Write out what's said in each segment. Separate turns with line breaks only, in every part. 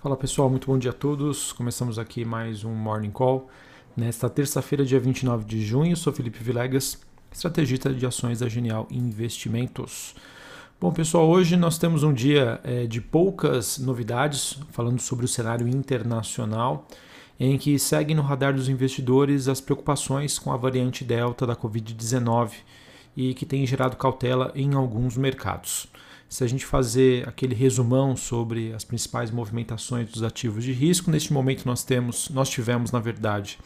Fala pessoal, muito bom dia a todos. Começamos aqui mais um Morning Call. Nesta terça-feira, dia 29 de junho, sou Felipe Vilegas, estrategista de ações da Genial Investimentos. Bom pessoal, hoje nós temos um dia é, de poucas novidades, falando sobre o cenário internacional, em que seguem no radar dos investidores as preocupações com a variante Delta da Covid-19 e que tem gerado cautela em alguns mercados. Se a gente fazer aquele resumão sobre as principais movimentações dos ativos de risco, neste momento nós temos, nós tivemos na verdade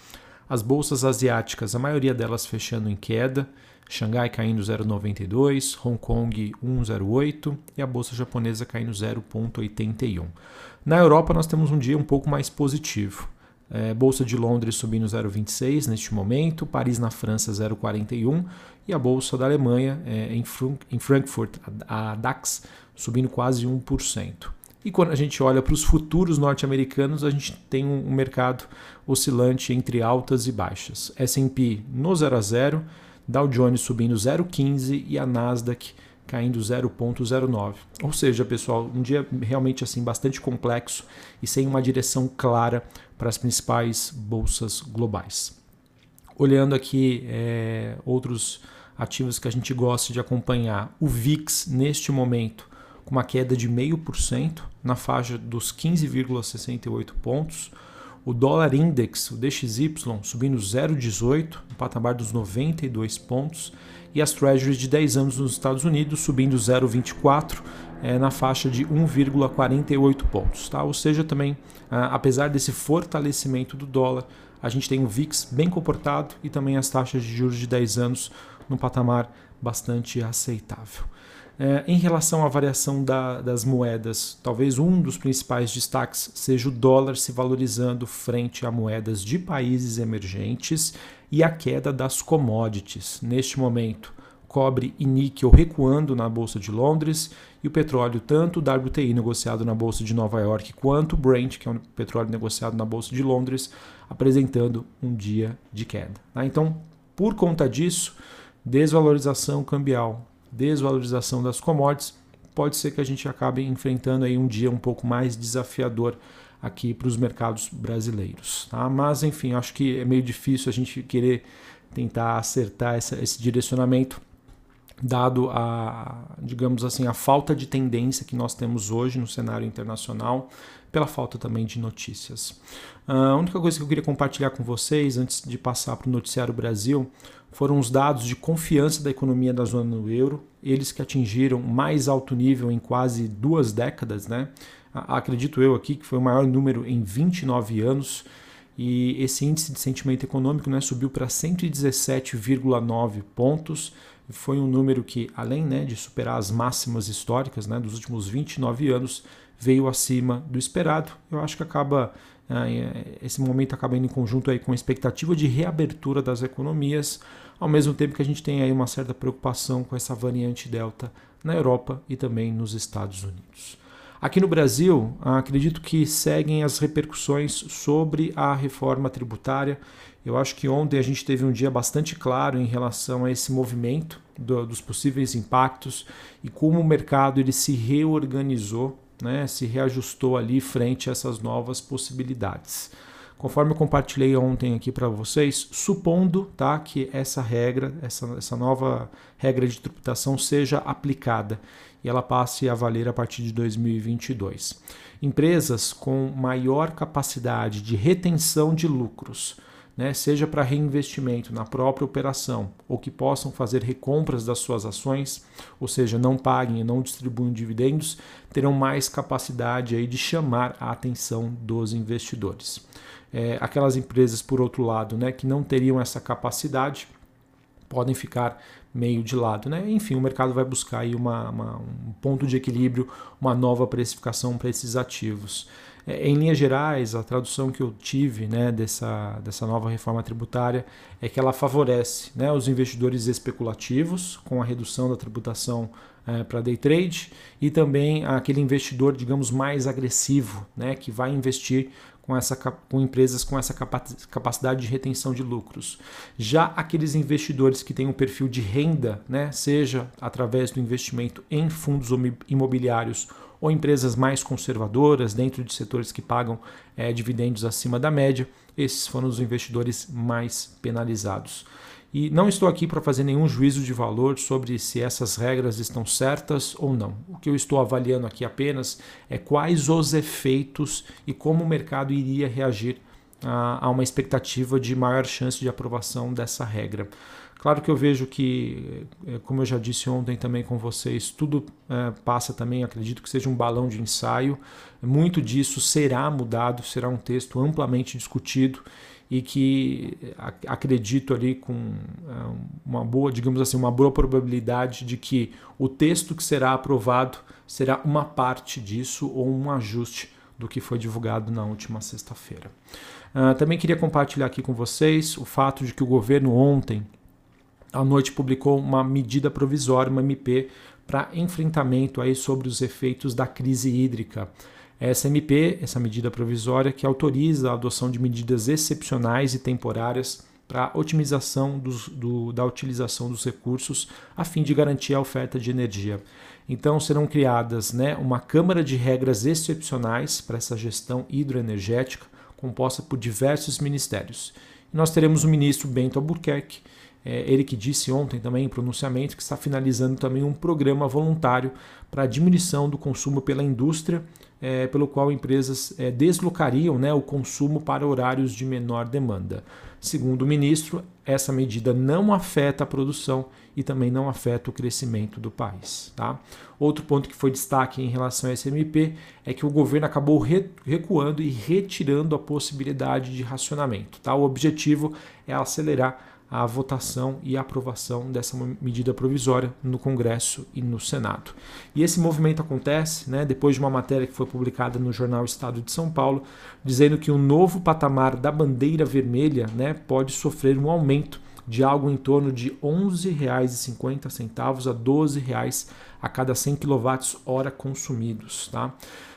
as bolsas asiáticas, a maioria delas fechando em queda, Xangai caindo 0,92, Hong Kong 1,08 e a bolsa japonesa caindo 0,81. Na Europa nós temos um dia um pouco mais positivo. É, Bolsa de Londres subindo 0,26 neste momento, Paris na França 0,41 e a Bolsa da Alemanha é, em, em, Frankfurt, a, DAX, subindo quase 1%. E quando a gente olha para os futuros norte-americanos, a gente tem um, um mercado oscilante entre altas e baixas. S&P no 0 a 0, Dow Jones subindo 0,15 e a Nasdaq caindo 0,09. Ou seja, pessoal, um dia realmente assim bastante complexo e sem uma direção clara para as principais bolsas globais. Olhando aqui é, outros ativos que a gente gosta de acompanhar, o VIX neste momento com uma queda de 0,5% na faixa dos 15,68 pontos. O dólar index, o DXY, subindo 0,18, no patamar dos 92 pontos e as treasuries de 10 anos nos Estados Unidos subindo 0,24 é, na faixa de 1,48 pontos. Tá? Ou seja, também, ah, apesar desse fortalecimento do dólar, a gente tem o VIX bem comportado e também as taxas de juros de 10 anos no patamar bastante aceitável. É, em relação à variação da, das moedas, talvez um dos principais destaques seja o dólar se valorizando frente a moedas de países emergentes e a queda das commodities. Neste momento, cobre e níquel recuando na Bolsa de Londres e o petróleo, tanto o WTI negociado na Bolsa de Nova York quanto o Brent, que é o petróleo negociado na Bolsa de Londres, apresentando um dia de queda. Tá? Então, por conta disso, desvalorização cambial, desvalorização das commodities, pode ser que a gente acabe enfrentando aí um dia um pouco mais desafiador aqui para os mercados brasileiros. Tá? Mas, enfim, acho que é meio difícil a gente querer tentar acertar essa, esse direcionamento, dado a, digamos assim, a falta de tendência que nós temos hoje no cenário internacional, pela falta também de notícias. A única coisa que eu queria compartilhar com vocês, antes de passar para o Noticiário Brasil, foram os dados de confiança da economia da zona do euro, eles que atingiram mais alto nível em quase duas décadas, né? Acredito eu aqui que foi o maior número em 29 anos e esse índice de sentimento econômico né, subiu para 117,9 pontos. Foi um número que, além né, de superar as máximas históricas né, dos últimos 29 anos, veio acima do esperado. Eu acho que acaba é, esse momento acaba indo em conjunto aí com a expectativa de reabertura das economias, ao mesmo tempo que a gente tem aí uma certa preocupação com essa variante Delta na Europa e também nos Estados Unidos. Aqui no Brasil, acredito que seguem as repercussões sobre a reforma tributária. Eu acho que ontem a gente teve um dia bastante claro em relação a esse movimento do, dos possíveis impactos e como o mercado ele se reorganizou né, se reajustou ali frente a essas novas possibilidades. Conforme eu compartilhei ontem aqui para vocês, supondo tá, que essa regra, essa, essa nova regra de tributação seja aplicada e ela passe a valer a partir de 2022. Empresas com maior capacidade de retenção de lucros, né, seja para reinvestimento na própria operação ou que possam fazer recompras das suas ações, ou seja, não paguem e não distribuem dividendos, terão mais capacidade aí de chamar a atenção dos investidores. É, aquelas empresas, por outro lado, né, que não teriam essa capacidade, podem ficar meio de lado. Né? Enfim, o mercado vai buscar aí uma, uma, um ponto de equilíbrio, uma nova precificação para esses ativos. É, em linhas gerais, a tradução que eu tive né, dessa, dessa nova reforma tributária é que ela favorece né, os investidores especulativos, com a redução da tributação é, para day trade, e também aquele investidor, digamos, mais agressivo, né, que vai investir com, essa, com empresas com essa capacidade de retenção de lucros. Já aqueles investidores que têm um perfil de renda, né, seja através do investimento em fundos imobiliários ou empresas mais conservadoras dentro de setores que pagam é, dividendos acima da média. Esses foram os investidores mais penalizados. E não estou aqui para fazer nenhum juízo de valor sobre se essas regras estão certas ou não. O que eu estou avaliando aqui apenas é quais os efeitos e como o mercado iria reagir a, a uma expectativa de maior chance de aprovação dessa regra. Claro que eu vejo que, eh, como eu já disse ontem também com vocês, tudo é, passa também, acredito que seja um balão de ensaio. Muito disso será mudado, será um texto amplamente discutido e que acredito ali com uma boa, digamos assim, uma boa probabilidade de que o texto que será aprovado será uma parte disso ou um ajuste do que foi divulgado na última sexta-feira. Uh, também queria compartilhar aqui com vocês o fato de que o governo ontem à noite publicou uma medida provisória, uma MP, para enfrentamento aí sobre os efeitos da crise hídrica. Essa MP, essa medida provisória, que autoriza a adoção de medidas excepcionais e temporárias para otimização dos, do, da utilização dos recursos a fim de garantir a oferta de energia. Então serão criadas né, uma Câmara de Regras Excepcionais para essa gestão hidroenergética, composta por diversos ministérios. Nós teremos o ministro Bento Albuquerque, é, ele que disse ontem também em pronunciamento que está finalizando também um programa voluntário para a diminuição do consumo pela indústria, é, pelo qual empresas é, deslocariam né, o consumo para horários de menor demanda. Segundo o ministro, essa medida não afeta a produção e também não afeta o crescimento do país. Tá? Outro ponto que foi destaque em relação a SMP é que o governo acabou recuando e retirando a possibilidade de racionamento. Tá? O objetivo é acelerar a votação e a aprovação dessa medida provisória no Congresso e no Senado. E esse movimento acontece né, depois de uma matéria que foi publicada no jornal Estado de São Paulo, dizendo que o novo patamar da bandeira vermelha né, pode sofrer um aumento de algo em torno de R$ 11,50 a R$ 12,00 a cada 100 kWh consumidos. Tá?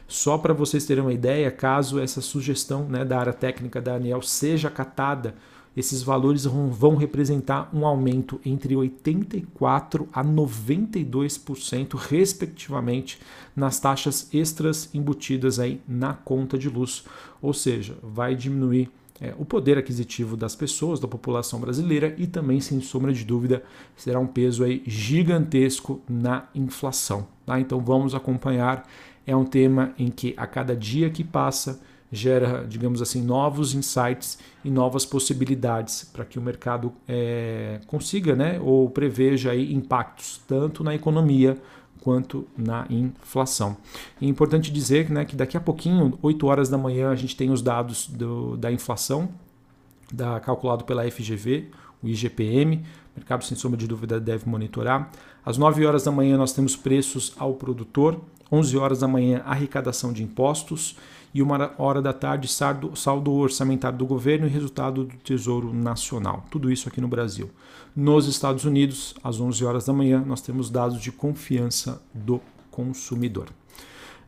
Só para vocês terem uma ideia, caso essa sugestão né, da área técnica da ANEL seja acatada, esses valores vão representar um aumento entre 84% a 92%, respectivamente, nas taxas extras embutidas aí na conta de luz. Ou seja, vai diminuir é, o poder aquisitivo das pessoas, da população brasileira e também, sem sombra de dúvida, será um peso aí gigantesco na inflação. Tá? Então vamos acompanhar. É um tema em que a cada dia que passa gera, digamos assim, novos insights e novas possibilidades para que o mercado é, consiga, né, ou preveja aí impactos tanto na economia quanto na inflação. é importante dizer né, que daqui a pouquinho, 8 horas da manhã, a gente tem os dados do, da inflação, da, calculado pela FGV, o IGPM, mercado sem sombra de dúvida deve monitorar. Às 9 horas da manhã nós temos preços ao produtor, 11 horas da manhã arrecadação de impostos e uma hora da tarde saldo, orçamentário do governo e resultado do Tesouro Nacional. Tudo isso aqui no Brasil. Nos Estados Unidos, às 11 horas da manhã, nós temos dados de confiança do consumidor.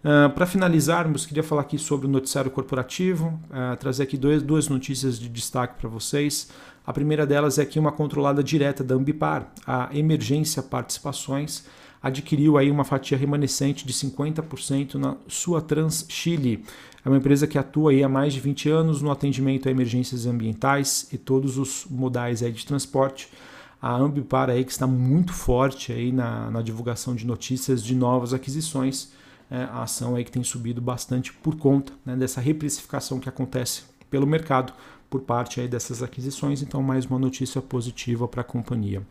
Uh, Para finalizarmos, queria falar aqui sobre o noticiário corporativo, uh, trazer aqui dois, duas notícias de destaque para vocês. A primeira delas é que uma controlada direta da Ambipar, a Emergência Participações, adquiriu aí uma fatia remanescente de 50% na sua Trans Chile. É uma empresa que atua aí há mais de 20 anos no atendimento a emergências ambientais e todos os modais aí de transporte. A Ambipar aí que está muito forte aí na, na divulgação de notícias de novas aquisições. É, a ação aí que tem subido bastante por conta né, dessa reprecificação que acontece pelo mercado por parte aí dessas aquisições, então mais uma notícia positiva para a companhia.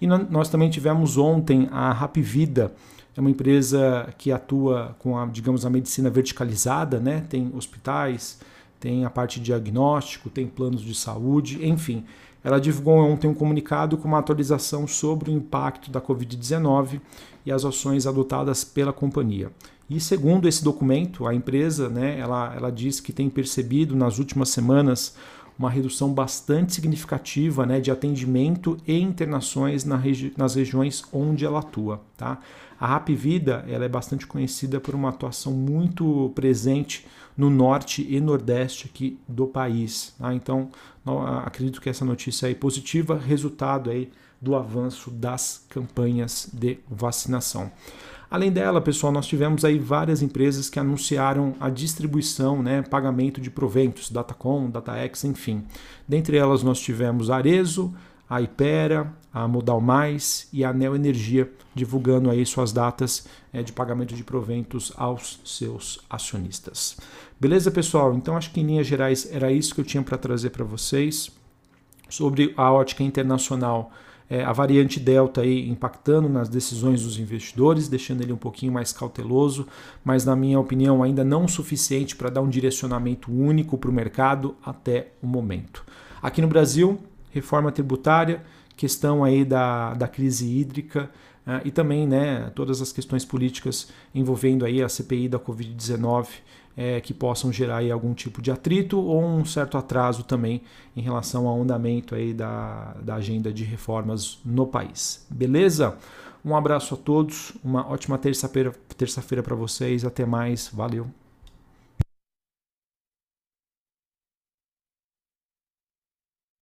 E nós também tivemos ontem a Rapvida, é uma empresa que atua com a, digamos, a medicina verticalizada, né? Tem hospitais, tem a parte de diagnóstico, tem planos de saúde, enfim. Ela divulgou ontem um comunicado com uma atualização sobre o impacto da Covid-19 e as ações adotadas pela companhia. E segundo esse documento, a empresa, né, ela, ela diz que tem percebido nas últimas semanas uma redução bastante significativa né, de atendimento e internações na regi nas regiões onde ela atua. Tá? A Rap Vida ela é bastante conhecida por uma atuação muito presente no norte e nordeste aqui do país. Tá? Então, acredito que essa notícia é positiva, resultado aí do avanço das campanhas de vacinação. Além dela, pessoal, nós tivemos aí várias empresas que anunciaram a distribuição, né, pagamento de proventos, Datacom, DataX, enfim. Dentre elas nós tivemos Arezo, a Ipera, a Modal Mais e a Neo Energia divulgando aí suas datas é, de pagamento de proventos aos seus acionistas. Beleza, pessoal? Então acho que em linhas gerais era isso que eu tinha para trazer para vocês sobre a ótica internacional. É, a variante Delta aí impactando nas decisões dos investidores, deixando ele um pouquinho mais cauteloso, mas na minha opinião ainda não suficiente para dar um direcionamento único para o mercado até o momento. Aqui no Brasil, reforma tributária, questão aí da, da crise hídrica e também né, todas as questões políticas envolvendo aí a CPI da Covid-19 é, que possam gerar aí algum tipo de atrito ou um certo atraso também em relação ao andamento aí da, da agenda de reformas no país. Beleza? Um abraço a todos, uma ótima terça-feira terça para vocês, até mais, valeu!